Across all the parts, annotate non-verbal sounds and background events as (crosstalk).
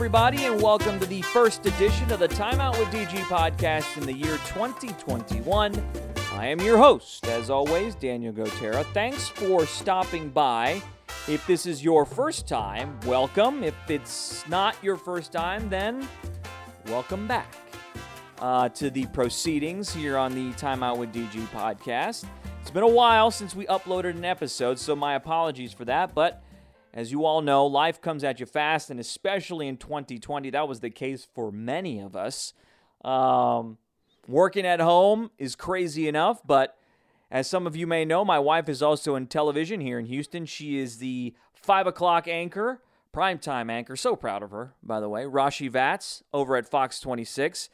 everybody, and welcome to the first edition of the Timeout with DG podcast in the year 2021. I am your host, as always, Daniel Gotera. Thanks for stopping by. If this is your first time, welcome. If it's not your first time, then welcome back uh, to the proceedings here on the Timeout with DG podcast. It's been a while since we uploaded an episode, so my apologies for that, but as you all know, life comes at you fast, and especially in 2020, that was the case for many of us. Um, working at home is crazy enough, but as some of you may know, my wife is also in television here in Houston. She is the 5 o'clock anchor, primetime anchor. So proud of her, by the way. Rashi Vats over at Fox 26.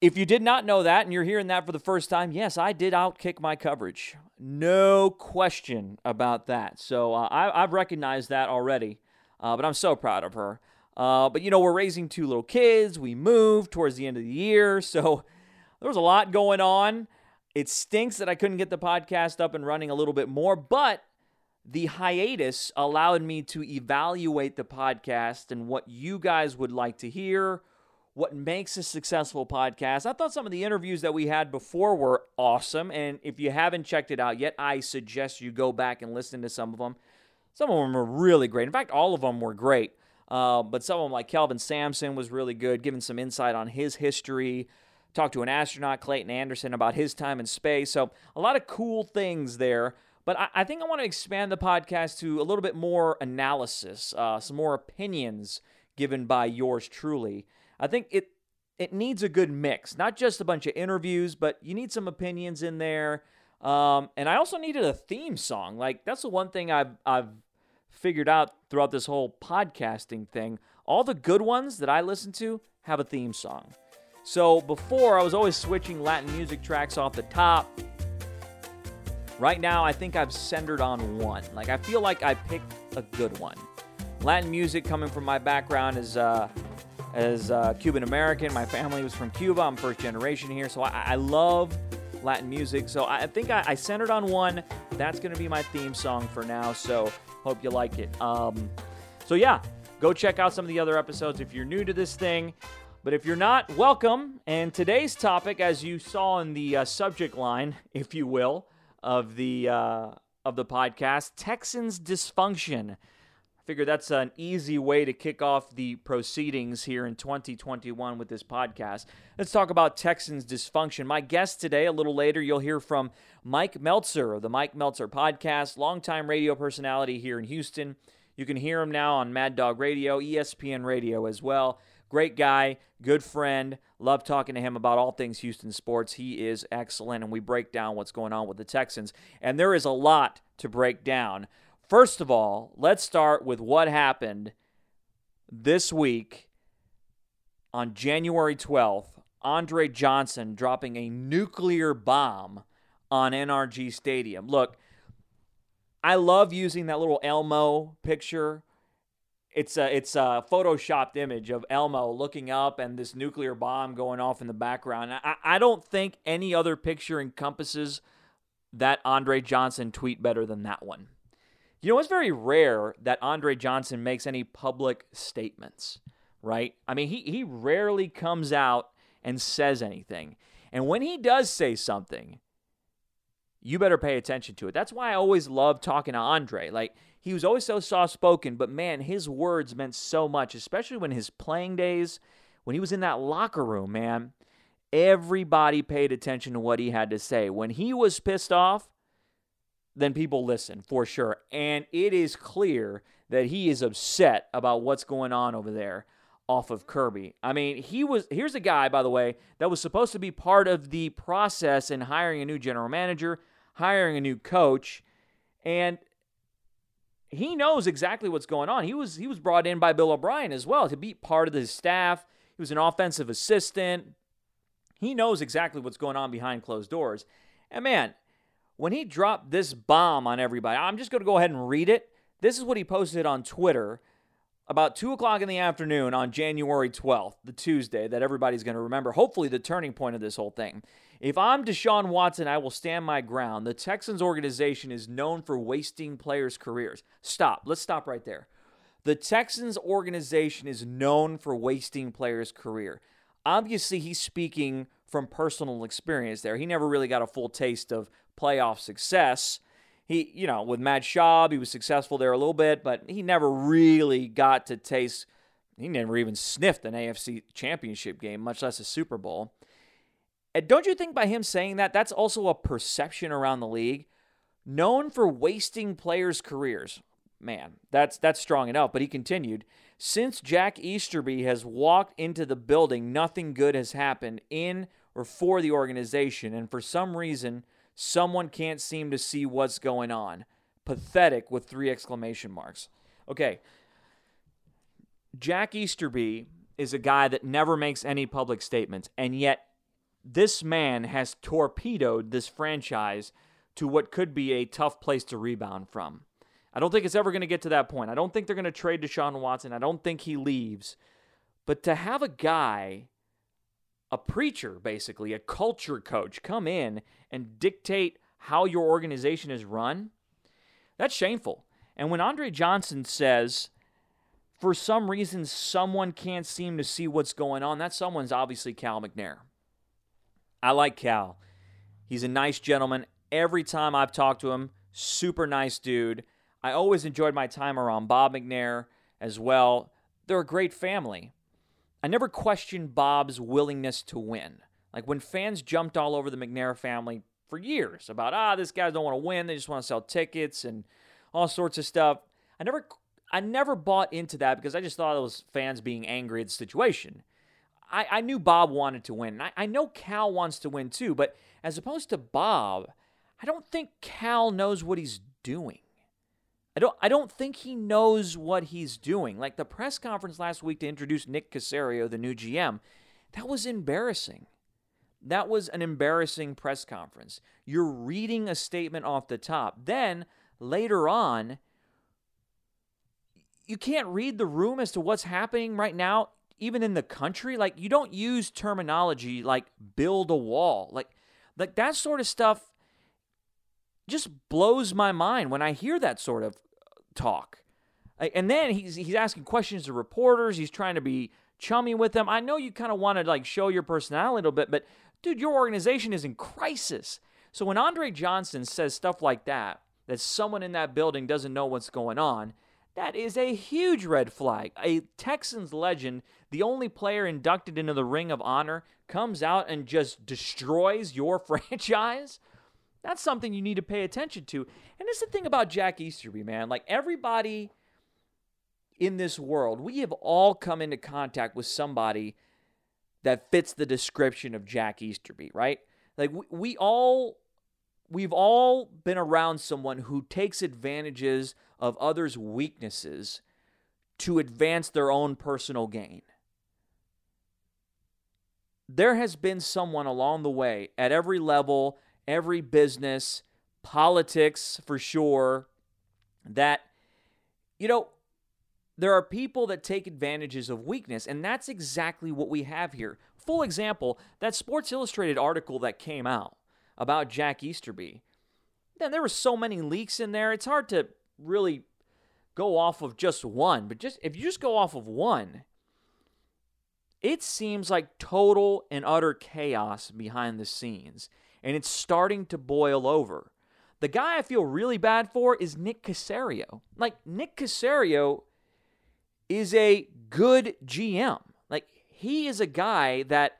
If you did not know that and you're hearing that for the first time, yes, I did outkick my coverage. No question about that. So uh, I, have recognized that already, uh, but I'm so proud of her. Uh, but you know, we're raising two little kids. We moved towards the end of the year. (laughs) So there was a lot going on. It stinks that I couldn't get the podcast up and running a little bit more, but the hiatus allowed me to evaluate the podcast and what you guys would like to hear what makes a successful podcast. I thought some of the interviews that we had before were awesome. And if you haven't checked it out yet, I suggest you go back and listen to some of them. Some of them are really great. In fact, all of them were great. Uh, but some of them, like Kelvin Sampson, was really good, giving some insight on his history. Talked to an astronaut, Clayton Anderson, about his time in space. So, a lot of cool things there. But I, I think I want to expand the podcast to a little bit more analysis, uh, some more opinions given by yours truly. I think it it needs a good mix, not just a bunch of interviews, but you need some opinions in there. Um, and I also needed a theme song. Like that's the one thing I've I've figured out throughout this whole podcasting thing. All the good ones that I listen to have a theme song. So before I was always switching Latin music tracks off the top. Right now, I think I've centered on one. Like I feel like I picked a good one. Latin music coming from my background is uh, as uh, Cuban American. My family was from Cuba. I'm first generation here, so I, I love Latin music. So I think I, I centered on one. That's going to be my theme song for now. So hope you like it. Um, so yeah, go check out some of the other episodes if you're new to this thing. But if you're not, welcome. And today's topic, as you saw in the uh, subject line, (laughs) if you will, of the uh, of the podcast, Texans dysfunction. Figure that's an easy way to kick off the proceedings here in 2021 with this podcast. Let's talk about Texans dysfunction. My guest today, a little later, you'll hear from Mike Meltzer of the Mike Meltzer podcast, longtime radio personality here in Houston. You can hear him now on Mad Dog Radio, ESPN Radio as well. Great guy, good friend. Love talking to him about all things Houston sports. He is excellent, and we break down what's going on with the Texans. And there is a lot to break down. First of all, let's start with what happened this week on January 12th. Andre Johnson dropping a nuclear bomb on NRG Stadium. Look, I love using that little Elmo picture. It's a it's a photoshopped image of Elmo looking up and this nuclear bomb going off in the background. I, I don't think any other picture encompasses that Andre Johnson tweet better than that one. You know, it's very rare that Andre Johnson makes any public statements, right? I mean, he, he rarely comes out and says anything. And when he does say something, you better pay attention to it. That's why I always love talking to Andre. Like, he was always so soft spoken, but man, his words meant so much, especially when his playing days, when he was in that locker room, man. Everybody paid attention to what he had to say. When he was pissed off, then people listen for sure. And it is clear that he is upset about what's going on over there off of Kirby. I mean, he was here's a guy, by the way, that was supposed to be part of the process in hiring a new general manager, hiring a new coach, and he knows exactly what's going on. He was he was brought in by Bill O'Brien as well to be part of the staff. He was an offensive assistant. He knows exactly what's going on behind closed doors. And man, when he dropped this bomb on everybody, I'm just going to go ahead and read it. This is what he posted on Twitter about 2 o'clock in the afternoon on January 12th, the Tuesday that everybody's going to remember, hopefully, the turning point of this whole thing. If I'm Deshaun Watson, I will stand my ground. The Texans organization is known for wasting players' careers. Stop. Let's stop right there. the Texans organization is known for wasting players' career. Obviously, he's speaking from personal experience there. He never really got a full taste of playoff success. He, you know, with Matt Schaub, he was successful there a little bit, but he never really got to taste, he never even sniffed an AFC championship game, much less a Super Bowl. And don't you think by him saying that, that's also a perception around the league? Known for wasting players' careers. Man, that's that's strong enough. But he continued, since Jack Easterby has walked into the building, nothing good has happened in or for the organization, and for some reason, someone can't seem to see what's going on. Pathetic with three exclamation marks. Okay. Jack Easterby is a guy that never makes any public statements, and yet this man has torpedoed this franchise to what could be a tough place to rebound from. I don't think it's ever going to get to that point. I don't think they're going to trade Deshaun Watson. I don't think he leaves. But to have a guy, a preacher basically, a culture coach, come in and dictate how your organization is run, that's shameful. And when Andre Johnson says, for some reason, someone can't seem to see what's going on, that someone's obviously Cal McNair. I like Cal. He's a nice gentleman. Every time I've talked to him, super nice dude. I always enjoyed my time around Bob McNair as well. They're a great family. I never questioned Bob's willingness to win. Like when fans jumped all over the McNair family for years about, ah, this guy don't want to win, they just want to sell tickets and all sorts of stuff. I never I never bought into that because I just thought it was fans being angry at the situation. I, I knew Bob wanted to win. I, I know Cal wants to win too, but as opposed to Bob, I don't think Cal knows what he's doing. I don't I don't think he knows what he's doing. Like the press conference last week to introduce Nick Caserio, the new GM, that was embarrassing. That was an embarrassing press conference. You're reading a statement off the top. Then later on, you can't read the room as to what's happening right now, even in the country. Like you don't use terminology like build a wall. Like like that sort of stuff just blows my mind when I hear that sort of talk. And then he's he's asking questions to reporters. He's trying to be chummy with them. I know you kind of want to like show your personality a little bit, but dude, your organization is in crisis. So when Andre Johnson says stuff like that, that someone in that building doesn't know what's going on, that is a huge red flag. A Texans legend, the only player inducted into the Ring of Honor, comes out and just destroys your (laughs) franchise. That's something you need to pay attention to. And it's the thing about Jack Easterby, man. Like everybody in this world, we have all come into contact with somebody that fits the description of Jack Easterby, right? Like we, we all we've all been around someone who takes advantages of others' weaknesses to advance their own personal gain. There has been someone along the way at every level every business, politics for sure, that, you know, there are people that take advantages of weakness, and that's exactly what we have here. Full example that Sports Illustrated article that came out about Jack Easterby. Then there were so many leaks in there, it's hard to really go off of just one, but just if you just go off of one, it seems like total and utter chaos behind the scenes and it's starting to boil over. The guy I feel really bad for is Nick Caserio. Like, Nick Caserio is a good GM. Like, he is a guy that,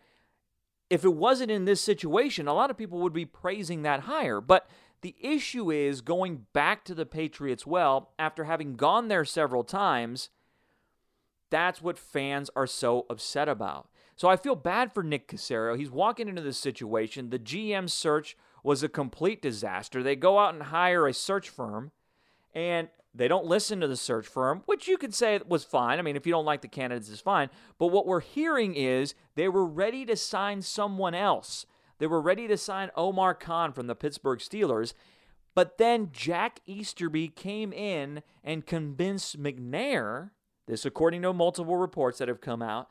if it wasn't in this situation, a lot of people would be praising that hire. But the issue is going back to the Patriots well after having gone there several times. That's what fans are so upset about. So I feel bad for Nick Caserio. He's walking into this situation. The GM search was a complete disaster. They go out and hire a search firm, and they don't listen to the search firm, which you could say was fine. I mean, if you don't like the candidates, it's fine. But what we're hearing is they were ready to sign someone else. They were ready to sign Omar Khan from the Pittsburgh Steelers. But then Jack Easterby came in and convinced McNair, this according to multiple reports that have come out,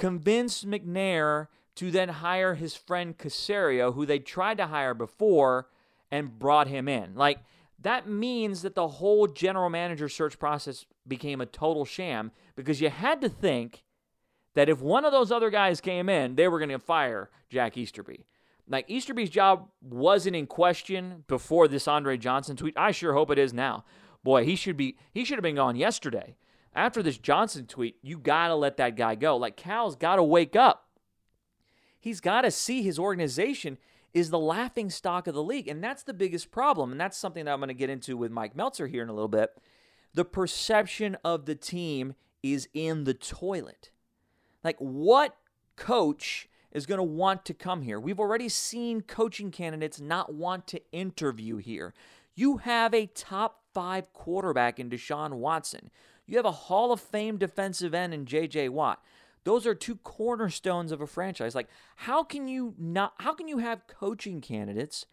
convinced McNair to then hire his friend Caserio, who they tried to hire before, and brought him in. Like, that means that the whole general manager search process became a total sham because you had to think that if one of those other guys came in, they were going to fire Jack Easterby. Like Easterby's job wasn't in question before this Andre Johnson tweet. I sure hope it is now. Boy, he should be he should have been gone yesterday. After this Johnson tweet, you got to let that guy go. Like Cal's got to wake up. He's got to see his organization is the laughing stock of the league. And that's the biggest problem. And that's something that I'm going to get into with Mike Meltzer here in a little bit. The perception of the team is in the toilet. Like, what coach is going to want to come here? We've already seen coaching candidates not want to interview here. You have a top five quarterback in Deshaun Watson. You have a Hall of Fame defensive end in J.J. Watt. Those are two cornerstones of a franchise. Like, how can you not? How can you have coaching candidates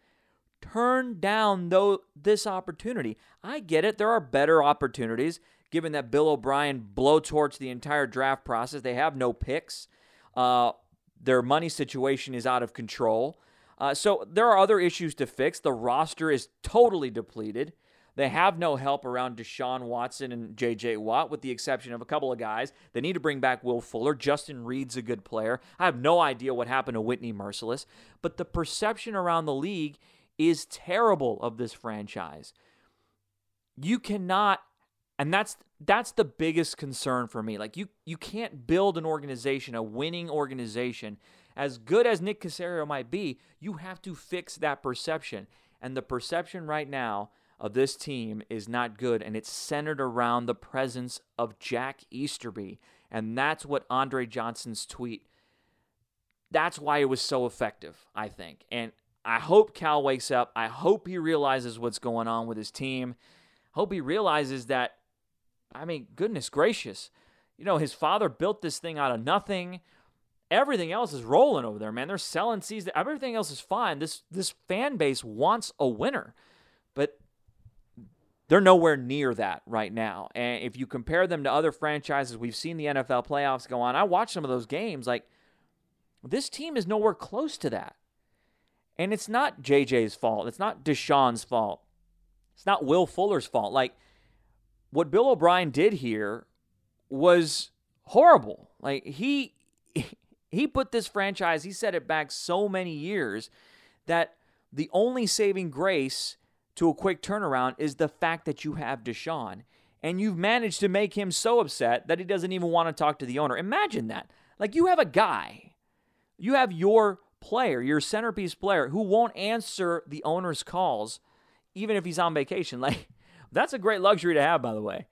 turn down though this opportunity? I get it. There are better opportunities given that Bill O'Brien blowtorched the entire draft process. They have no picks. Uh, their money situation is out of control. Uh, so there are other issues to fix. The roster is totally depleted. They have no help around Deshaun Watson and J.J. Watt, with the exception of a couple of guys. They need to bring back Will Fuller. Justin Reid's a good player. I have no idea what happened to Whitney Mercilus, but the perception around the league is terrible of this franchise. You cannot and that's that's the biggest concern for me. Like you you can't build an organization, a winning organization as good as Nick Caserio might be, you have to fix that perception. And the perception right now of this team is not good, and it's centered around the presence of Jack Easterby. And that's what Andre Johnson's tweet, that's why it was so effective, I think. And I hope Cal wakes up. I hope he realizes what's going on with his team. Hope he realizes that, I mean, goodness gracious, you know, his father built this thing out of nothing. Everything else is rolling over there, man. They're selling season. Everything else is fine. This this fan base wants a winner, they're nowhere near that right now. And if you compare them to other franchises, we've seen the NFL playoffs go on. I watched some of those games. Like, this team is nowhere close to that. And it's not JJ's fault. It's not Deshaun's fault. It's not Will Fuller's fault. Like, what Bill O'Brien did here was horrible. Like, he. (laughs) He put this franchise, he set it back so many years that the only saving grace to a quick turnaround is the fact that you have Deshaun. And you've managed to make him so upset that he doesn't even want to talk to the owner. Imagine that. Like you have a guy, you have your player, your centerpiece player, who won't answer the owner's calls, even if he's on vacation. (laughs) Like that's a great luxury to have, by the way.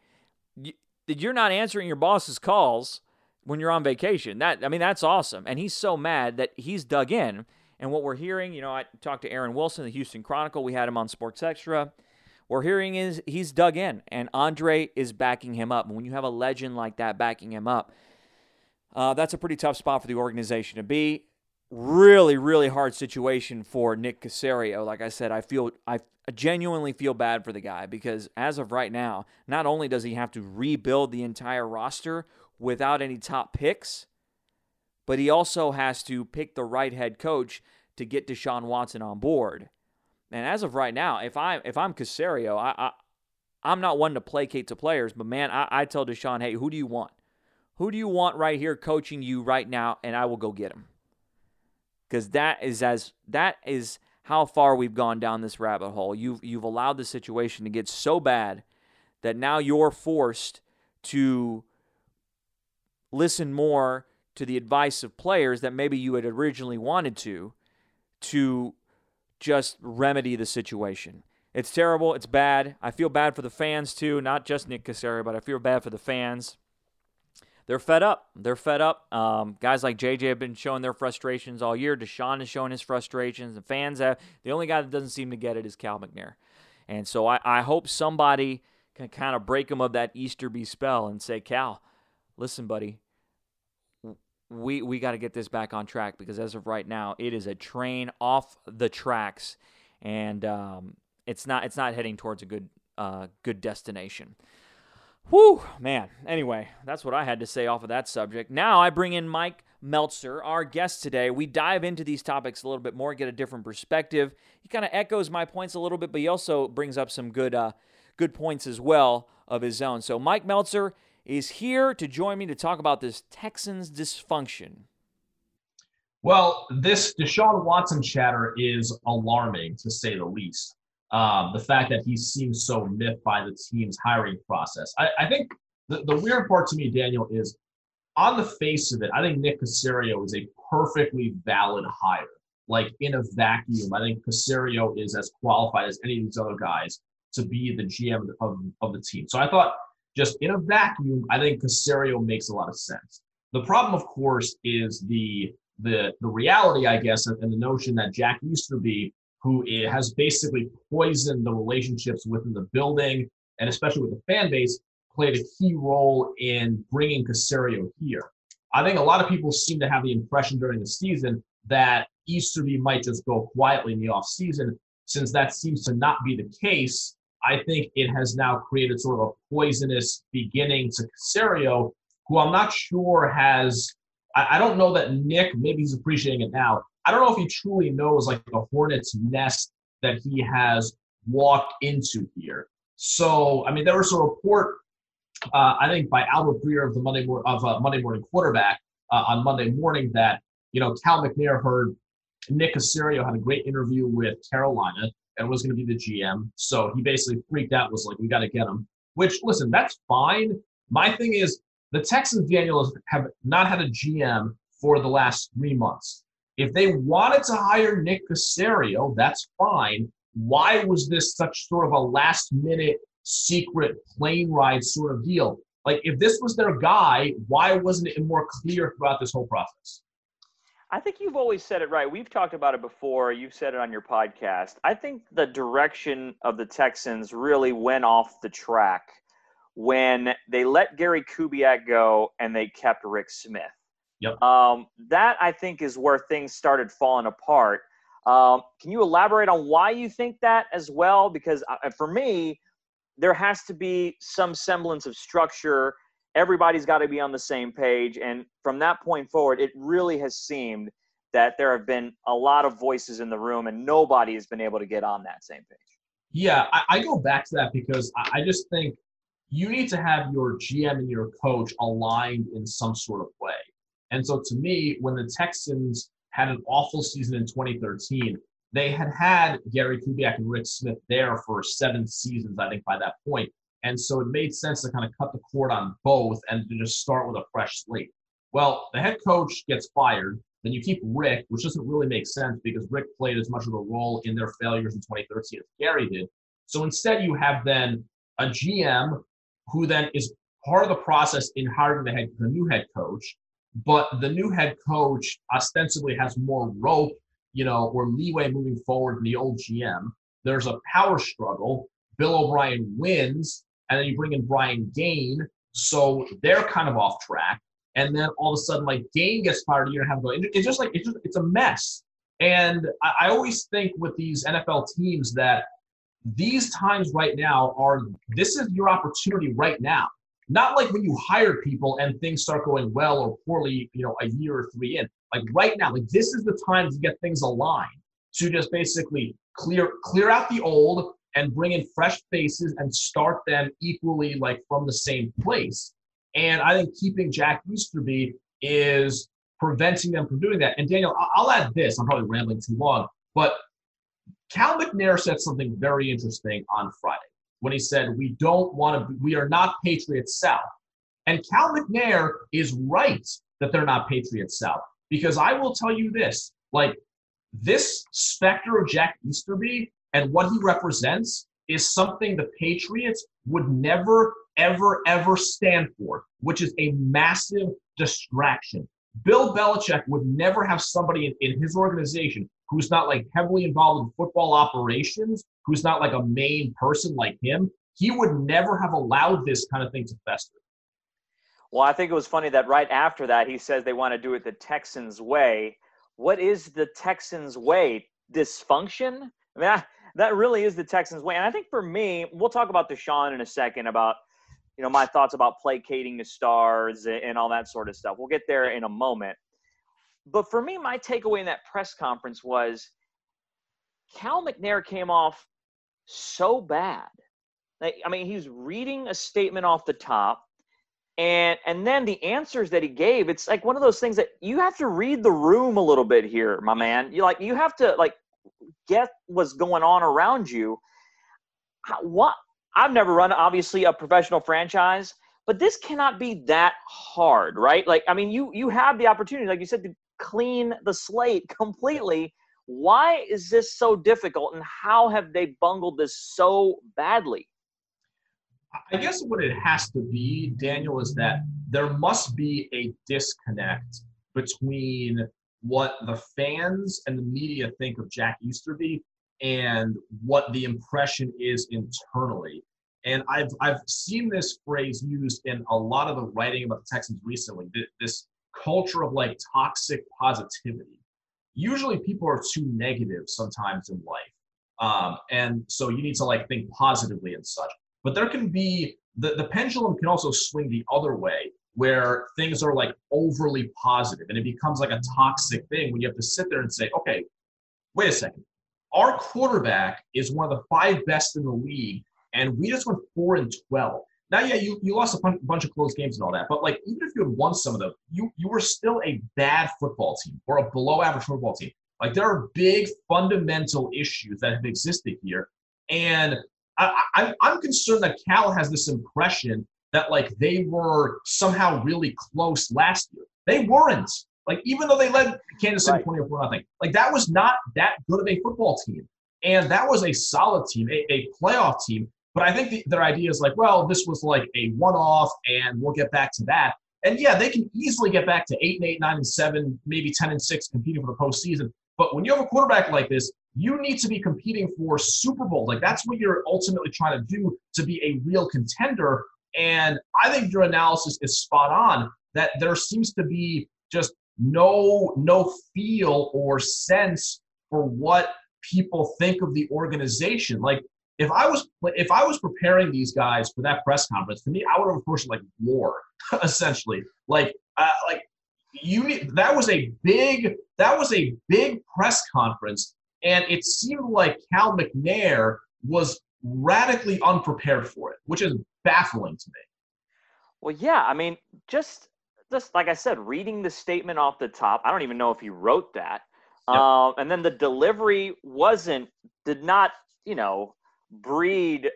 You, you're not answering your boss's calls when you're on vacation. That I mean, that's awesome. And he's so mad that he's dug in and what we're hearing, you know, I talked to Aaron Wilson, the Houston Chronicle. We had him on Sports Extra. We're hearing is he's dug in, and Andre is backing him up. And when you have a legend like that backing him up, uh, that's a pretty tough spot for the organization to be. Really, really hard situation for Nick Caserio. Like I said, I feel I genuinely feel bad for the guy because as of right now, not only does he have to rebuild the entire roster without any top picks, but he also has to pick the right head coach to get Deshaun Watson on board. And as of right now, if I if I'm Caserio, I, I I'm not one to placate to players, but man, I, I tell Deshaun, hey, who do you want? Who do you want right here coaching you right now? And I will go get him. Because that is as that is how far we've gone down this rabbit hole. You've you've allowed the situation to get so bad that now you're forced to listen more to the advice of players that maybe you had originally wanted to to just remedy the situation. It's terrible. It's bad. I feel bad for the fans too, not just Nick Caserio, but I feel bad for the fans. They're fed up. They're fed up. Um, guys like JJ have been showing their frustrations all year. Deshaun is showing his frustrations. The fans have. The only guy that doesn't seem to get it is Cal McNair. And so I, I hope somebody can kind of break him of that Easterby spell and say, Cal, listen, buddy, we we got to get this back on track because as of right now, it is a train off the tracks, and um, it's not it's not heading towards a good uh, good destination. Whew, man. Anyway, that's what I had to say off of that subject. Now I bring in Mike Meltzer, our guest today. We dive into these topics a little bit more, get a different perspective. He kind of echoes my points a little bit, but he also brings up some good, uh, good points as well of his own. So Mike Meltzer is here to join me to talk about this Texans dysfunction. Well, this Deshaun Watson chatter is alarming to say the least. Um, the fact that he seems so miffed by the team's hiring process. I, I think the, the weird part to me, Daniel, is on the face of it, I think Nick Caserio is a perfectly valid hire. Like in a vacuum, I think Caserio is as qualified as any of these other guys to be the GM of, of the team. So I thought just in a vacuum, I think Caserio makes a lot of sense. The problem, of course, is the the the reality, I guess, and, and the notion that Jack Easterby, who has basically poisoned the relationships within the building and especially with the fan base, played a key role in bringing Caserio here. I think a lot of people seem to have the impression during the season that Easterby might just go quietly in the offseason. Since that seems to not be the case, I think it has now created sort of a poisonous beginning to Caserio, who I'm not sure has. I, I don't know that Nick, maybe he's appreciating it now. I don't know if he truly knows like the hornet's nest that he has walked into here. So, I mean, there was a report, uh, I think, by Albert Breer of the Monday of uh, Monday Morning Quarterback uh, on Monday morning that you know Cal McNair heard Nick Caserio had a great interview with Carolina and was going to be the GM. So he basically freaked out, was like, we got to get him. Which, listen, that's fine. My thing is, the Texans, Daniel, have not had a GM for the last three months. If they wanted to hire Nick Caserio, that's fine. Why was this such sort of a last minute secret plane ride sort of deal? Like, if this was their guy, why wasn't it more clear throughout this whole process? I think you've always said it right. We've talked about it before. You've said it on your podcast. I think the direction of the Texans really went off the track when they let Gary Kubiak go and they kept Rick Smith. Yep. Um, that I think is where things started falling apart. Um, can you elaborate on why you think that as well? Because uh, for me, there has to be some semblance of structure everybody's got to be on the same page. And from that point forward, it really has seemed that there have been a lot of voices in the room and nobody has been able to get on that same page. Yeah, I, I go back to that because I, I just think you need to have your GM and your coach aligned in some sort of way. And so to me, when the Texans had an awful season in 2013, they had had Gary Kubiak and Rick Smith there for seven seasons, I think, by that point. And so it made sense to kind of cut the cord on both and to just start with a fresh slate. Well, the head coach gets fired. Then you keep Rick, which doesn't really make sense because Rick played as much of a role in their failures in 2013 as Gary did. So instead, you have then a GM who then is part of the process in hiring the, head, the new head coach. But the new head coach ostensibly has more rope, you know, or leeway moving forward than the old GM. There's a power struggle. Bill O'Brien wins, and then you bring in Brian Gaine, so they're kind of off track. And then all of a sudden, like Gaine gets fired a year and a half ago. It's just like it's just it's a mess. And I, I always think with these NFL teams that these times right now are this is your opportunity right now. Not like when you hire people and things start going well or poorly, you know, a year or three in. Like right now, like this is the time to get things aligned to just basically clear clear out the old, and bring in fresh faces and start them equally like from the same place. And I think keeping Jack Easterby is preventing them from doing that. And Daniel, I'll add this. I'm probably rambling too long, but Cal McNair said something very interesting on Friday when he said, "We don't want to. We are not Patriots South." And Cal McNair is right that they're not Patriots South because I will tell you this: like this specter of Jack Easterby and what he represents is something the Patriots would never, ever, ever stand for, which is a massive distraction. Bill Belichick would never have somebody in, in his organization who's not like heavily involved in football operations, who's not like a main person like him. He would never have allowed this kind of thing to fester. Well, I think it was funny that right after that, he says they want to do it the Texans' way. What is the Texans' way? Dysfunction? I mean, I, that really is the Texans' way. And I think for me, we'll talk about Deshaun in a second about you know, my thoughts about placating the stars and all that sort of stuff. We'll get there in a moment. But for me, my takeaway in that press conference was Cal McNair came off so bad. Like, I mean, he's reading a statement off the top, and and then the answers that he gave. It's like one of those things that you have to read the room a little bit here, my man. You like you have to like get what's going on around you. What I've never run obviously a professional franchise, but this cannot be that hard, right? Like I mean, you you have the opportunity, like you said, to clean the slate (laughs) completely. Why is this so difficult, and how have they bungled this so badly? I guess what it has to be, Daniel, is that there must be a disconnect between what the fans and the media think of Jack Easterby and what the impression is internally. And I've I've seen this phrase used in a lot of the writing about the Texans recently. This culture of like toxic positivity. Usually, people are too negative sometimes in life, um, and so you need to like think positively and such. But there can be the, the pendulum can also swing the other way where things are like overly positive and it becomes like a toxic thing when you have to sit there and say, okay, wait a second. Our quarterback is one of the five best in the league, and we just went four and twelve. Now, yeah, you, you lost a bunch of close games and all that, but like even if you had won some of them, you you were still a bad football team or a below average football team. Like there are big fundamental issues that have existed here, and I, I, I'm concerned that Cal has this impression that like they were somehow really close last year. They weren't. Like even though they led Kansas City right. 24 nothing, like that was not that good of a football team, and that was a solid team, a, a playoff team. But I think the, their idea is like, well, this was like a one-off, and we'll get back to that. And yeah, they can easily get back to eight and eight, nine and seven, maybe ten and six, competing for the postseason. But when you have a quarterback like this, you need to be competing for Super Bowl. Like that's what you're ultimately trying to do to be a real contender. And I think your analysis is spot on that there seems to be just no no feel or sense for what people think of the organization. Like if I was if I was preparing these guys for that press conference, to me, I would have approached like war, (laughs) essentially. Like uh, like you need that was a big that was a big press conference and it seemed like Cal McNair was radically unprepared for it, which is baffling to me. Well, yeah, I mean, just just like I said, reading the statement off the top, I don't even know if he wrote that. Yep. Um, and then the delivery wasn't did not, you know, breed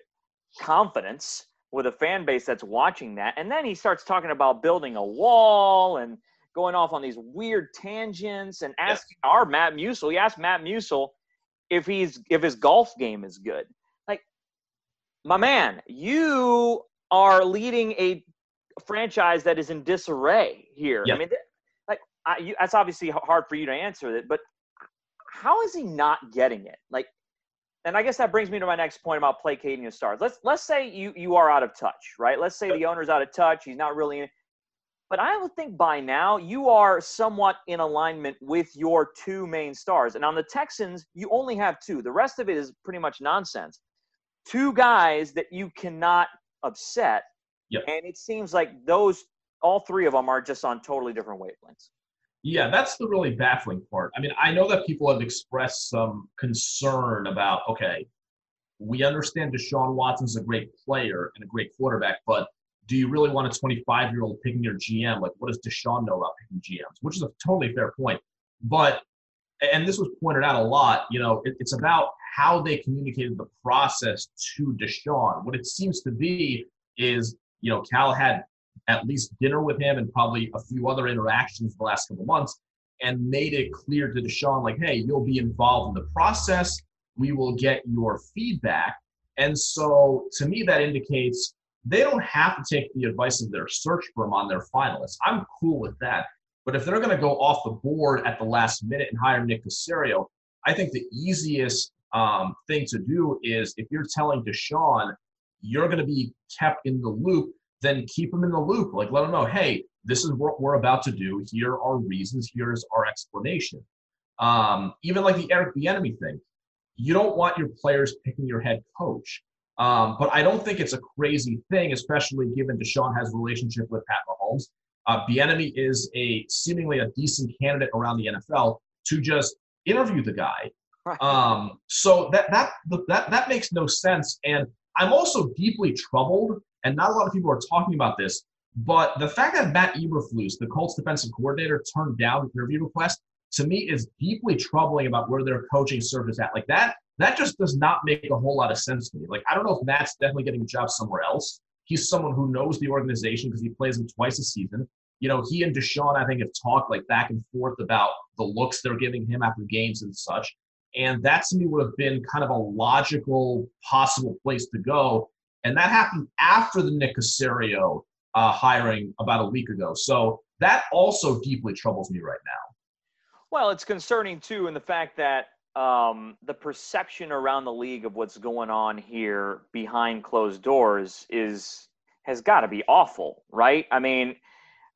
confidence with a fan base that's watching that. And then he starts talking about building a wall and going off on these weird tangents and asking yes. our Matt Musil. He asked Matt Musil if he's if his golf game is good. My man, you are leading a franchise that is in disarray here. Yep. I mean, like, I, you, that's obviously hard for you to answer it, but how is he not getting it? Like, and I guess that brings me to my next point about placating the stars. Let's let's say you you are out of touch, right? Let's say the owner's out of touch. He's not really in. But I would think by now you are somewhat in alignment with your two main stars. And on the Texans, you only have two. The rest of it is pretty much nonsense. Two guys that you cannot upset. Yep. And it seems like those, all three of them are just on totally different wavelengths. Yeah, that's the really baffling part. I mean, I know that people have expressed some concern about, okay, we understand Deshaun Watson's a great player and a great quarterback, but do you really want a 25 year old picking your GM? Like, what does Deshaun know about picking GMs? Which is a totally fair point. But, and this was pointed out a lot, you know, it, it's about how they communicated the process to Deshaun. What it seems to be is, you know, Cal had at least dinner with him and probably a few other interactions the last couple months and made it clear to Deshaun, like, hey, you'll be involved in the process. We will get your feedback. And so to me, that indicates they don't have to take the advice of their search firm on their finalists. I'm cool with that. But if they're going to go off the board at the last minute and hire Nick Caserio, I think the easiest um, thing to do is if you're telling Deshaun you're going to be kept in the loop, then keep him in the loop. Like let him know, hey, this is what we're about to do. Here are reasons. Here's our explanation. Um, even like the Eric Bieniemy thing, you don't want your players picking your head coach. Um, but I don't think it's a crazy thing, especially given Deshaun has a relationship with Pat Mahomes. Uh, Bieniemy is a seemingly a decent candidate around the NFL to just interview the guy. Um, so that that that that makes no sense. And I'm also deeply troubled, and not a lot of people are talking about this. But the fact that Matt Eberflus, the Colts defensive coordinator, turned down the interview request to me is deeply troubling about where their coaching service at. Like that, that just does not make a whole lot of sense to me. Like I don't know if Matt's definitely getting a job somewhere else. He's someone who knows the organization because he plays them twice a season. You know, he and Deshaun, I think, have talked like back and forth about the looks they're giving him after games and such. And that to me would have been kind of a logical, possible place to go. And that happened after the Nick Caserio uh, hiring about a week ago. So that also deeply troubles me right now. Well, it's concerning too in the fact that um, the perception around the league of what's going on here behind closed doors is has got to be awful, right? I mean,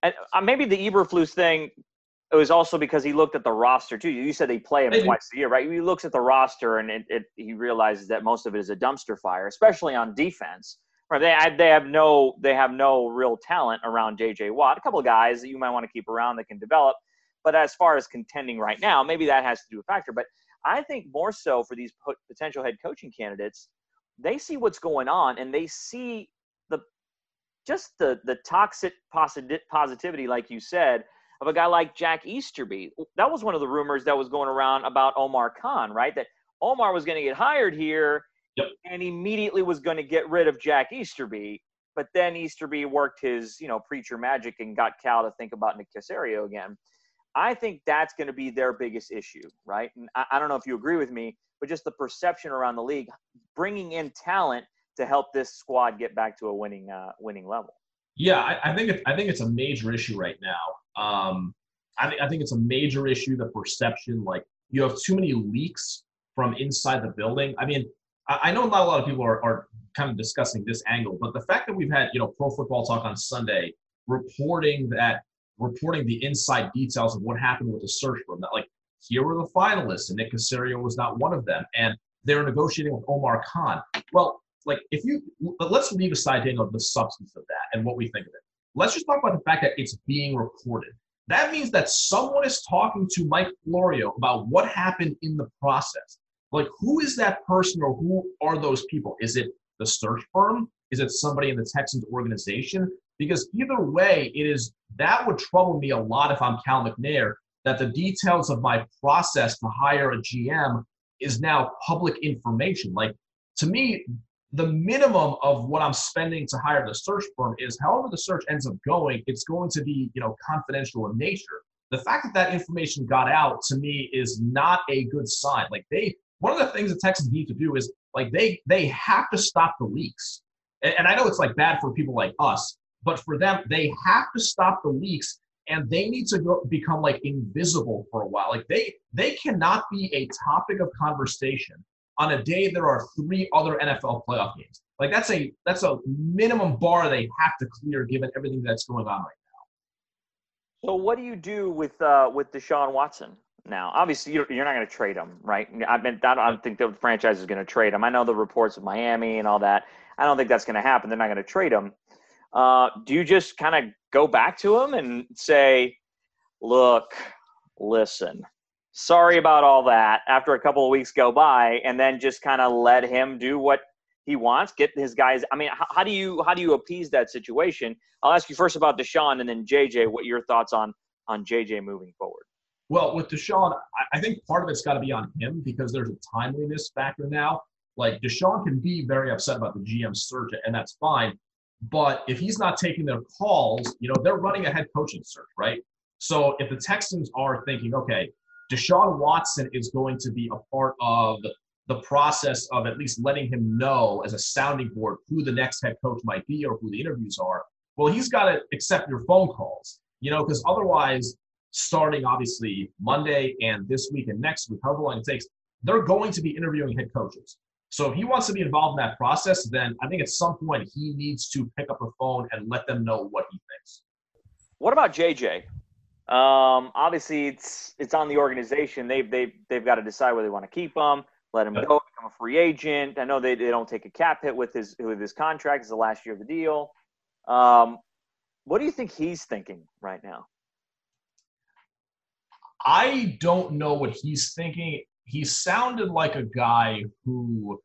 uh, maybe the Eberflus thing it was also because he looked at the roster too. You said they play him twice a year, right? He looks at the roster and it, it, he realizes that most of it is a dumpster fire, especially on defense. Right? They they have no they have no real talent around J.J. Watt. A couple of guys that you might want to keep around that can develop, but as far as contending right now, maybe that has to do a factor. But I think more so for these potential head coaching candidates, they see what's going on and they see the just the the toxic positivity, like you said of a guy like Jack Easterby. That was one of the rumors that was going around about Omar Khan, right? That Omar was going to get hired here yep. and immediately was going to get rid of Jack Easterby. But then Easterby worked his, you know, preacher magic and got Cal to think about Nick Caserio again. I think that's going to be their biggest issue, right? And I, I don't know if you agree with me, but just the perception around the league, bringing in talent to help this squad get back to a winning, uh, winning level. Yeah, I, I think it, I think it's a major issue right now. Um, I, th- I think it's a major issue. The perception, like you have too many leaks from inside the building. I mean, I, I know not a lot of people are, are kind of discussing this angle, but the fact that we've had you know Pro Football Talk on Sunday reporting that reporting the inside details of what happened with the search firm. That like here were the finalists, and Nick Caserio was not one of them, and they were negotiating with Omar Khan. Well, like if you let's leave aside know, the substance of that and what we think of it. Let's just talk about the fact that it's being recorded. That means that someone is talking to Mike Florio about what happened in the process. Like, who is that person or who are those people? Is it the search firm? Is it somebody in the Texans organization? Because either way, it is that would trouble me a lot if I'm Cal McNair that the details of my process to hire a GM is now public information. Like to me, the minimum of what I'm spending to hire the search firm is however the search ends up going, it's going to be, you know, confidential in nature. The fact that that information got out to me is not a good sign. Like they, one of the things the Texans need to do is like they they have to stop the leaks. And, and I know it's like bad for people like us, but for them, they have to stop the leaks and they need to go, become like invisible for a while. Like they they cannot be a topic of conversation on a day there are three other NFL playoff games. Like that's a that's a minimum bar they have to clear given everything that's going on right now. So what do you do with uh, with Deshaun Watson now? Obviously, you're, you're not going to trade him, right? I mean, I don't think the franchise is going to trade him. I know the reports of Miami and all that. I don't think that's going to happen. They're not going to trade him. Uh, do you just kind of go back to him and say, "Look, listen, sorry about all that after a couple of weeks go by and then just kind of let him do what he wants get his guys i mean how, how, do you how do you appease that situation? I'll ask you first about deshaun and then jj what your thoughts on on jj moving forward. Well with deshaun i, think part of it's got to be on him because there's a timeliness factor now. Like deshaun can be very upset about the gm search and that's fine but if he's not taking their calls you know they're running a head coaching search right so if the texans are thinking okay Deshaun Watson is going to be a part of the process of at least letting him know as a sounding board who the next head coach might be or who the interviews are. Well, he's got to accept your phone calls, you know, because otherwise, starting obviously Monday and this week and next week, however long it takes, they're going to be interviewing head coaches. So if he wants to be involved in that process, then I think at some point he needs to pick up the phone and let them know what he thinks. What about JJ? Um, obviously, it's it's on the organization. They've they've they've got to decide whether they want to keep him, let him go, become a free agent. I know they, they don't take a cap hit with his with his contract. It's the last year of the deal. Um, what do you think he's thinking right now? I don't know what he's thinking. He sounded like a guy who,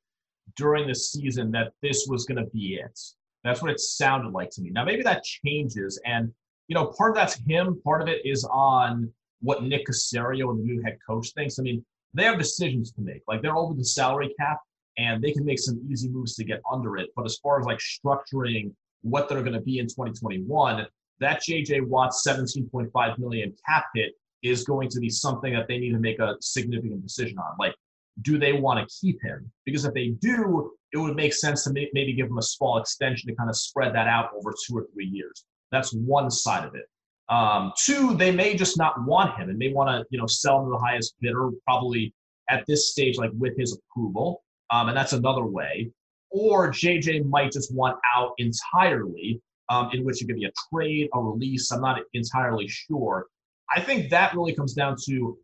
during the season, that this was going to be it. That's what it sounded like to me. Now, maybe that changes. And, you know, part of that's him, part of it is on what Nick Caserio, the new head coach, thinks. I mean, they have decisions to make. Like, they're over the salary cap and they can make some easy moves to get under it. But as far as like structuring what they're going to be in 2021, that JJ Watt's 17.5 million cap hit is going to be something that they need to make a significant decision on. Like, do they want to keep him? Because if they do, it would make sense to maybe give him a small extension to kind of spread that out over two or three years. That's one side of it. Um, two, they may just not want him and may want to, you know, sell him to the highest bidder, probably at this stage, like with his approval. Um, and that's another way. Or JJ might just want out entirely, um, in which it could be a trade, a release. I'm not entirely sure. I think that really comes down to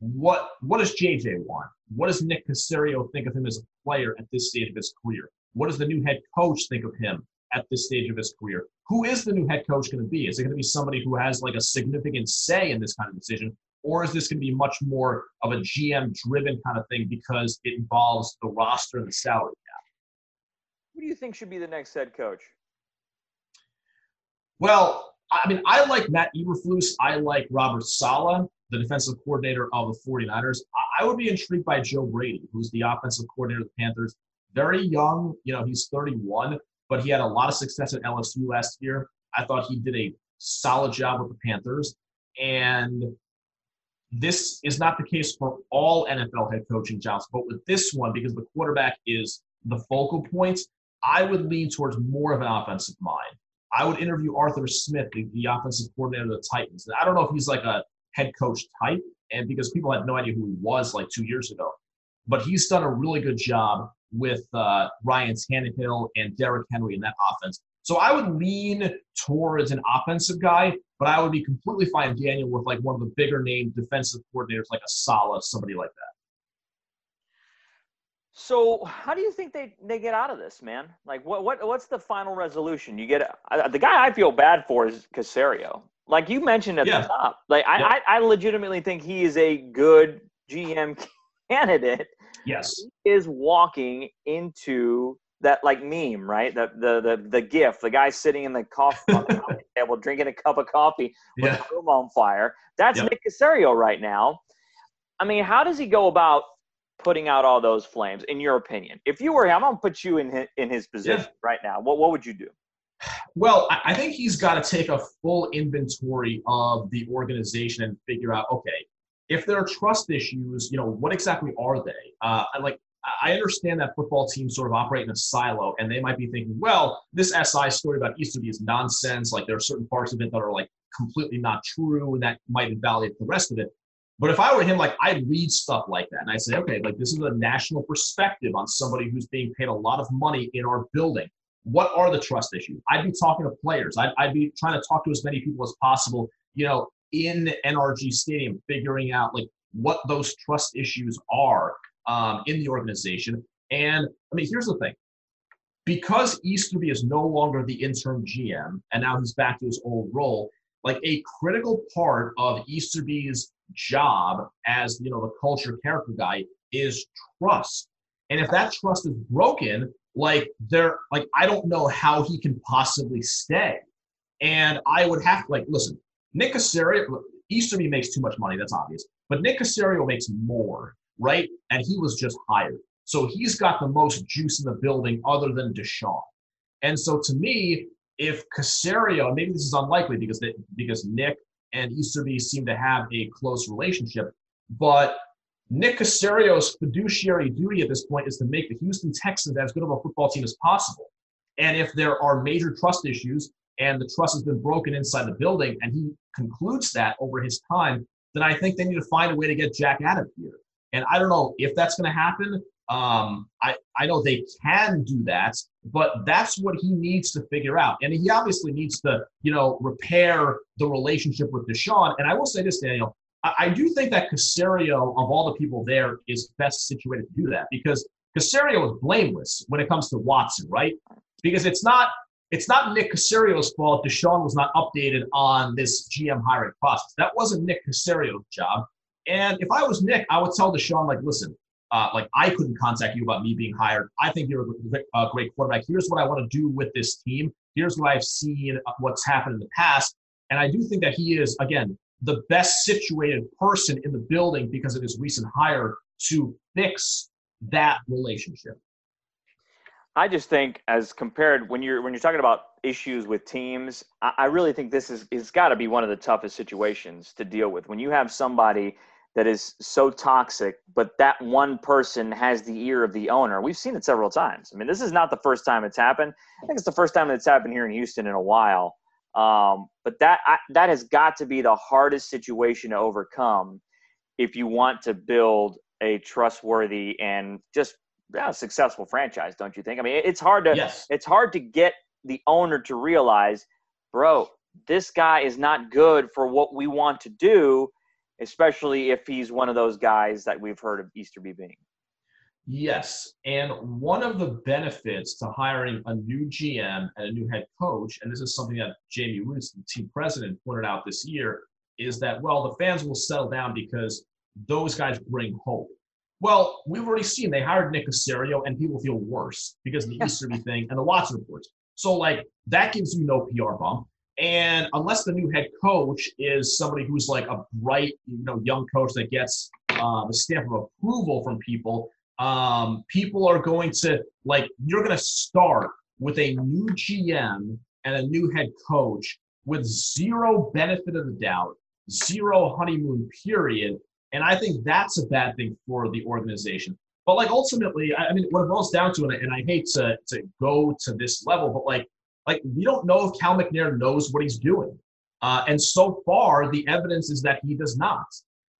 what what does JJ want? What does Nick Caserio think of him as a player at this stage of his career? What does the new head coach think of him at this stage of his career? Who is the new head coach going to be? Is it going to be somebody who has like a significant say in this kind of decision? Or is this going to be much more of a GM driven kind of thing because it involves the roster and the salary cap? Who do you think should be the next head coach? Well, I mean, I like Matt Eberflus. I like Robert Saleh, the defensive coordinator of the 49ers. I would be intrigued by Joe Brady, who's the offensive coordinator of the Panthers. Very young, you know, he's 31, but he had a lot of success at LSU last year. I thought he did a solid job with the Panthers. And this is not the case for all NFL head coaching jobs, but with this one, because the quarterback is the focal point, I would lean towards more of an offensive mind. I would interview Arthur Smith, the, the offensive coordinator of the Titans. I don't know if he's like a head coach type, and because people had no idea who he was like two years ago, but he's done a really good job with uh, Ryan Tannehill and Derrick Henry in that offense. So I would lean towards an offensive guy, but I would be completely fine, Daniel, with like one of the bigger name defensive coordinators like a Saleh, somebody like that. So, how do you think they, they get out of this, man? Like, what what what's the final resolution? You get uh, the guy I feel bad for is Caserio. Like you mentioned at yeah. the top, like yeah. I, I legitimately think he is a good GM (laughs) candidate. Yes, he is walking into that like meme, right? The the the the gif, the guy sitting in the coffee (laughs) table drinking a cup of coffee with yeah. the room on fire. That's yep. Nick Caserio right now. I mean, how does he go about putting out all those flames, in your opinion? If you were him, I'm gonna put you in his, in his position yeah. right now. What what would you do? Well, I think he's got to take a full inventory of the organization and figure out, okay, if there are trust issues, you know, what exactly are they? Uh, like, I understand that football teams sort of operate in a silo, and they might be thinking, well, this SI story about Easterby is nonsense. Like, there are certain parts of it that are like completely not true, and that might invalidate the rest of it. But if I were him, like I'd read stuff like that and I say, okay, like this is a national perspective on somebody who's being paid a lot of money in our building. What are the trust issues? I'd be talking to players. I'd, I'd be trying to talk to as many people as possible, you know, in NRG Stadium, figuring out like what those trust issues are um, in the organization. And I mean, here's the thing because Easterby is no longer the interim GM and now he's back to his old role, like a critical part of Easterby's job as you know the culture character guy is trust. And if that trust is broken, like there, like I don't know how he can possibly stay. And I would have like listen, Nick Caserio, Easterby makes too much money, that's obvious. But Nick Caserio makes more, right? And he was just hired. So he's got the most juice in the building other than Deshaun. And so to me, if Caserio, maybe this is unlikely because they, because Nick and Easterby seem to have a close relationship, but Nick Caserio's fiduciary duty at this point is to make the Houston Texans as good of a football team as possible. And if there are major trust issues and the trust has been broken inside the building and he concludes that over his time, then I think they need to find a way to get Jack out of here. And I don't know if that's going to happen. Um, I, I know they can do that, but that's what he needs to figure out. And he obviously needs to, you know, repair the relationship with Deshaun. And I will say this, Daniel, I, I do think that Caserio, of all the people there, is best situated to do that because Caserio is blameless when it comes to Watson, right? Because it's not it's not Nick Caserio's fault Deshaun was not updated on this GM hiring process. That wasn't Nick Caserio's job. And if I was Nick, I would tell Deshaun, like, listen, uh, like I couldn't contact you about me being hired. I think you're a great quarterback. Here's what I want to do with this team. Here's what I've seen, uh, what's happened in the past. And I do think that he is, again, the best situated person in the building because of his recent hire to fix that relationship. I just think, as compared when you're when you're talking about issues with teams, I, I really think this is has got to be one of the toughest situations to deal with when you have somebody that is so toxic, but that one person has the ear of the owner. We've seen it several times. I mean, this is not the first time it's happened. I think it's the first time it's happened here in Houston in a while. Um, but that I, that has got to be the hardest situation to overcome if you want to build a trustworthy and just yeah, successful franchise, don't you think? I mean, it's hard to yes. it's hard to get the owner to realize, bro, this guy is not good for what we want to do, especially if he's one of those guys that we've heard of Easterby being. Yes, and one of the benefits to hiring a new GM and a new head coach, and this is something that Jamie Rootes, the team president, pointed out this year, is that well, the fans will settle down because those guys bring hope. Well, we've already seen they hired Nick Caserio, and people feel worse because of the (laughs) Easterby thing and the Watson reports. So, like, that gives you no PR bump. And unless the new head coach is somebody who's like a bright, you know, young coach that gets uh, the stamp of approval from people, um, people are going to like. You're going to start with a new GM and a new head coach with zero benefit of the doubt, zero honeymoon period, and I think that's a bad thing for the organization. But like ultimately, I mean, what it boils down to, and I, and I hate to to go to this level, but like like we don't know if Cal McNair knows what he's doing. Uh, and so far, the evidence is that he does not,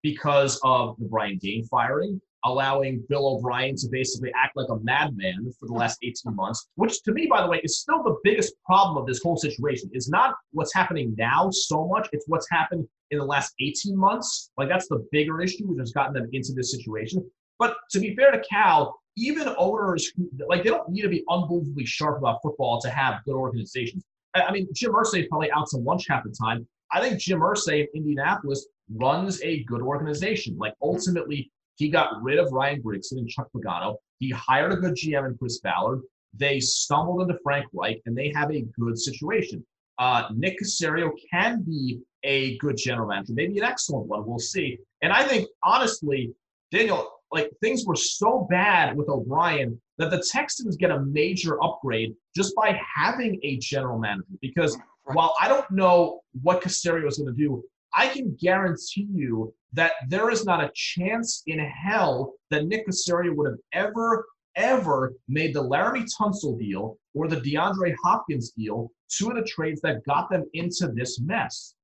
because of the Brian Gaine firing, allowing Bill O'Brien to basically act like a madman for the last 18 months, which to me, by the way, is still the biggest problem of this whole situation. Is not what's happening now so much, it's what's happened in the last 18 months. Like that's the bigger issue, which has gotten them into this situation. But to be fair to Cal, even owners like they don't need to be unbelievably sharp about football to have good organizations. I mean, Jim Irsay is probably out to lunch half the time. I think Jim Irsay in Indianapolis runs a good organization. Like ultimately, he got rid of Ryan Grigson and Chuck Pagano. He hired a good GM in Chris Ballard. They stumbled into Frank Reich, and they have a good situation. Uh, Nick Caserio can be a good general manager, maybe an excellent one. We'll see. And I think, honestly, Daniel, like things were so bad with O'Brien that the Texans get a major upgrade just by having a general manager. Because while I don't know what Caserio is going to do, I can guarantee you that there is not a chance in hell that Nick Caserio would have ever, ever made the Laremy Tunsil deal or the DeAndre Hopkins deal, two of the trades that got them into this mess.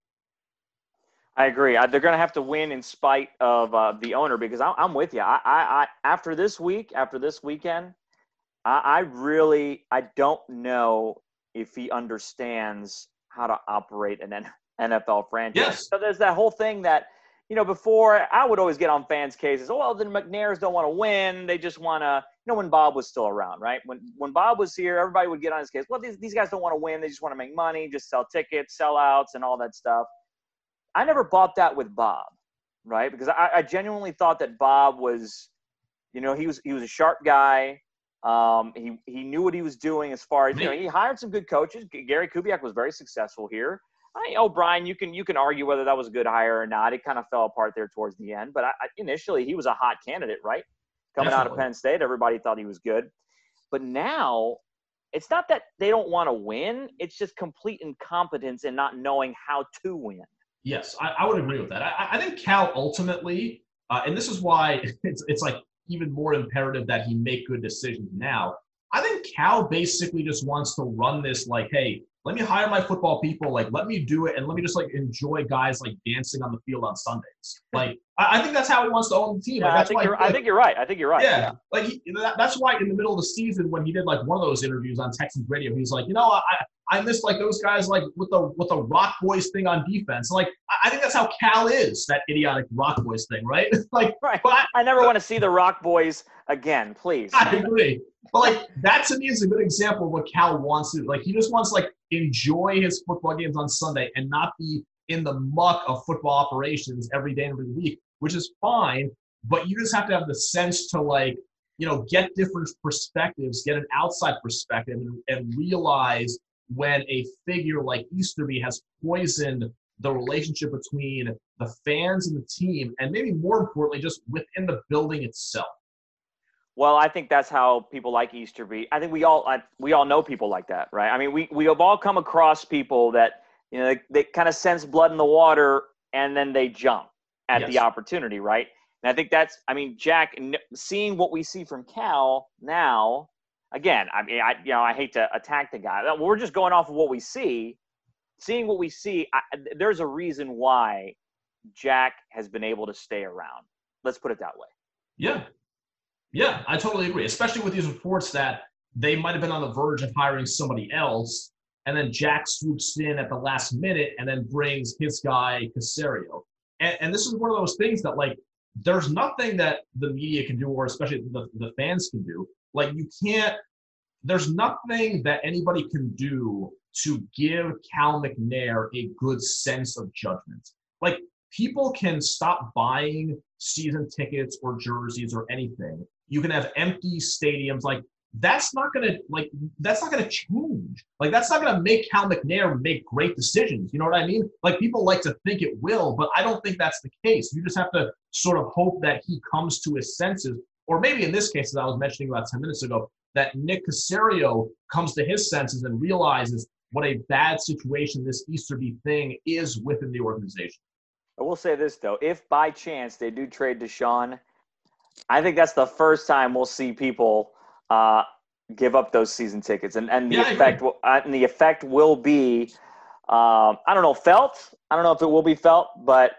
I agree. they're going to have to win in spite of uh, the owner because I, am with you. I, I, I, after this week, after this weekend, I, I really I don't know if he understands how to operate an NFL franchise. Yes. So there's that whole thing that you know before I would always get on fans' cases. Oh well, the McNairs don't want to win. They just want to. You know when Bob was still around, right? When when Bob was here, everybody would get on his case. Well, these these guys don't want to win. They just want to make money, just sell tickets, sellouts, and all that stuff. I never bought that with Bob, right? Because I, I genuinely thought that Bob was, you know, he was he was a sharp guy. Um, he he knew what he was doing as far as you know. He hired some good coaches. Gary Kubiak was very successful here. I know Brian. You can you can argue whether that was a good hire or not. It kind of fell apart there towards the end. But I, initially, he was a hot candidate, right? Coming Definitely. out of Penn State, everybody thought he was good. But now, it's not that they don't want to win. It's just complete incompetence in not knowing how to win. Yes, I, I would agree with that. I, I think Cal ultimately, uh, and this is why (laughs) it's it's like even more imperative that he make good decisions now. I think Cal basically just wants to run this like, hey, let me hire my football people, like let me do it, and let me just like enjoy guys like dancing on the field on Sundays. Like I, I think that's how he wants to own the team. Like, yeah, I think, you're, I think you're right. I think you're right. Yeah, yeah. like he, that, that's why in the middle of the season when he did like one of those interviews on Texans radio, he's like, you know, I I miss like those guys like with the with the Rock Boys thing on defense. Like I think that's how Cal is that idiotic Rock Boys thing, right? (laughs) like right. I, I, never want to see the Rock Boys again, please. I agree, but like that to me is a good example of what Cal wants to. Like he just wants like enjoy his football games on Sunday and not be in the muck of football operations every day and every week, which is fine. But you just have to have the sense to like you know get different perspectives, get an outside perspective, and, and realize when a figure like Easterby has poisoned the relationship between the fans and the team, and maybe more importantly, just within the building itself. Well, I think that's how people like Easterby. I think we all I, we all know people like that, right? I mean, we we have all come across people that you know they, they kind of sense blood in the water and then they jump at yes. the opportunity, right? And I think that's I mean, Jack, seeing what we see from Cal now, again, I mean, I you know I hate to attack the guy. We're just going off of what we see seeing what we see, I, there's a reason why Jack has been able to stay around. Let's put it that way. Yeah. Yeah, I totally agree, especially with these reports that they might have been on the verge of hiring somebody else, and then Jack swoops in at the last minute and then brings his guy Caserio. And, and this is one of those things that, like, there's nothing that the media can do, or especially the, the fans can do. Like, you can't, there's nothing that anybody can do to give Cal McNair a good sense of judgment. Like people can stop buying season tickets or jerseys or anything. You can have empty stadiums. Like that's not gonna like that's not gonna change. Like that's not gonna make Cal McNair make great decisions. You know what I mean? Like people like to think it will, but I don't think that's the case. You just have to sort of hope that he comes to his senses, or maybe in this case, as I was mentioning about 10 minutes ago, that Nick Caserio comes to his senses and realizes what a bad situation this Easterby thing is within the organization. I will say this though, if by chance they do trade Deshaun, I think that's the first time we'll see people uh, give up those season tickets, and and the yeah, effect will, uh, and the effect will be, um, I don't know, felt. I don't know if it will be felt, but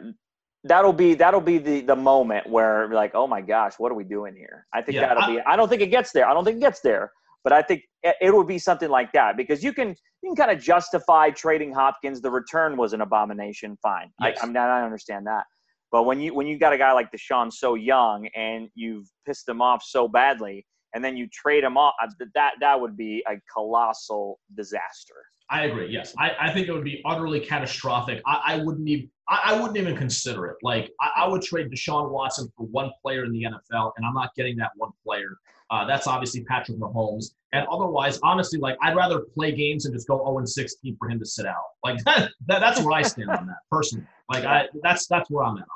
that'll be that'll be the the moment where like, oh my gosh, what are we doing here? I think yeah, that'll I, be. I don't think it gets there. I don't think it gets there, but I think it would be something like that because you can you can kind of justify trading Hopkins. The return was an abomination. Fine, yes. I, I'm not. I understand that. But when you when you got a guy like Deshaun so young and you've pissed him off so badly, and then you trade him off, uh, that that would be a colossal disaster. I agree. Yes, I, I think it would be utterly catastrophic. I, I wouldn't even I, I, wouldn't even consider it. Like I, would trade Deshaun Watson for one player in the NFL, and I'm not getting that one player. Uh, that's obviously Patrick Mahomes. And otherwise, honestly, like I'd rather play games and just go 0 and 16 for him to sit out. Like that, (laughs) that that's where I stand on that personally. Like I, that's that's where I'm at on.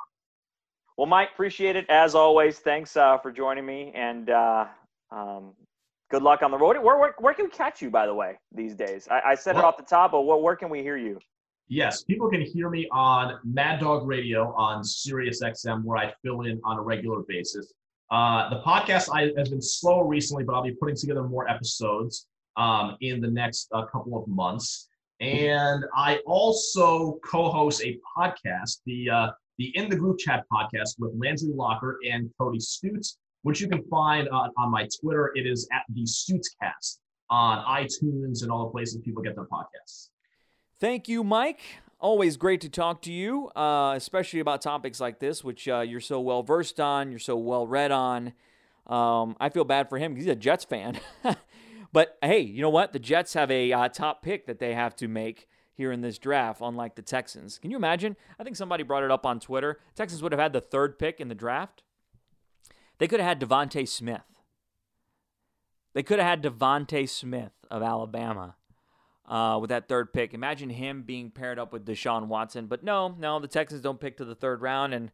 Well, Mike, appreciate it as always. Thanks uh, for joining me, and uh, um, good luck on the road. Where, where, where, can we catch you, by the way, these days? I, I said well, it off the top, but where, where can we hear you? Yes, people can hear me on Mad Dog Radio on Sirius XM, where I fill in on a regular basis. Uh, the podcast I, has been slow recently, but I'll be putting together more episodes um, in the next uh, couple of months. And I also co-host a podcast, the uh, the In the Group Chat podcast with Landry Locker and Cody Stoots, which you can find uh, on my Twitter. It is at the Stutescast on iTunes and all the places people get their podcasts. Thank you, Mike. Always great to talk to you, uh, especially about topics like this, which uh, you're so well versed on, you're so well read on. Um, I feel bad for him because he's a Jets fan. (laughs) but hey, you know what? The Jets have a uh, top pick that they have to make here in this draft, unlike the Texans. Can you imagine? I think somebody brought it up on Twitter. Texans would have had the third pick in the draft. They could have had DeVonta Smith. They could have had DeVonta Smith of Alabama uh, with that third pick. Imagine him being paired up with Deshaun Watson. But no, no, the Texans don't pick to the third round, and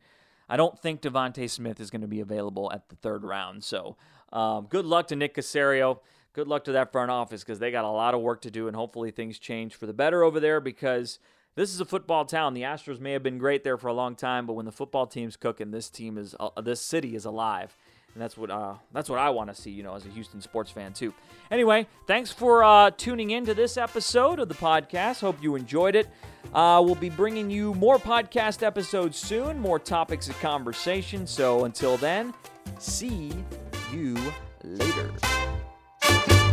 I don't think DeVonta Smith is going to be available at the third round. So um, good luck to Nick Caserio. Good luck to that front office because they got a lot of work to do, and hopefully things change for the better over there because this is a football town. The Astros may have been great there for a long time, but when the football team's cooking, this team is uh, this city is alive and that's what uh, that's what I want to see, you know, as a Houston sports fan too. Anyway, thanks for uh, tuning in to this episode of the podcast. Hope you enjoyed it. Uh, we'll be bringing you more podcast episodes soon, more topics of conversation. So until then, see you later. Bye.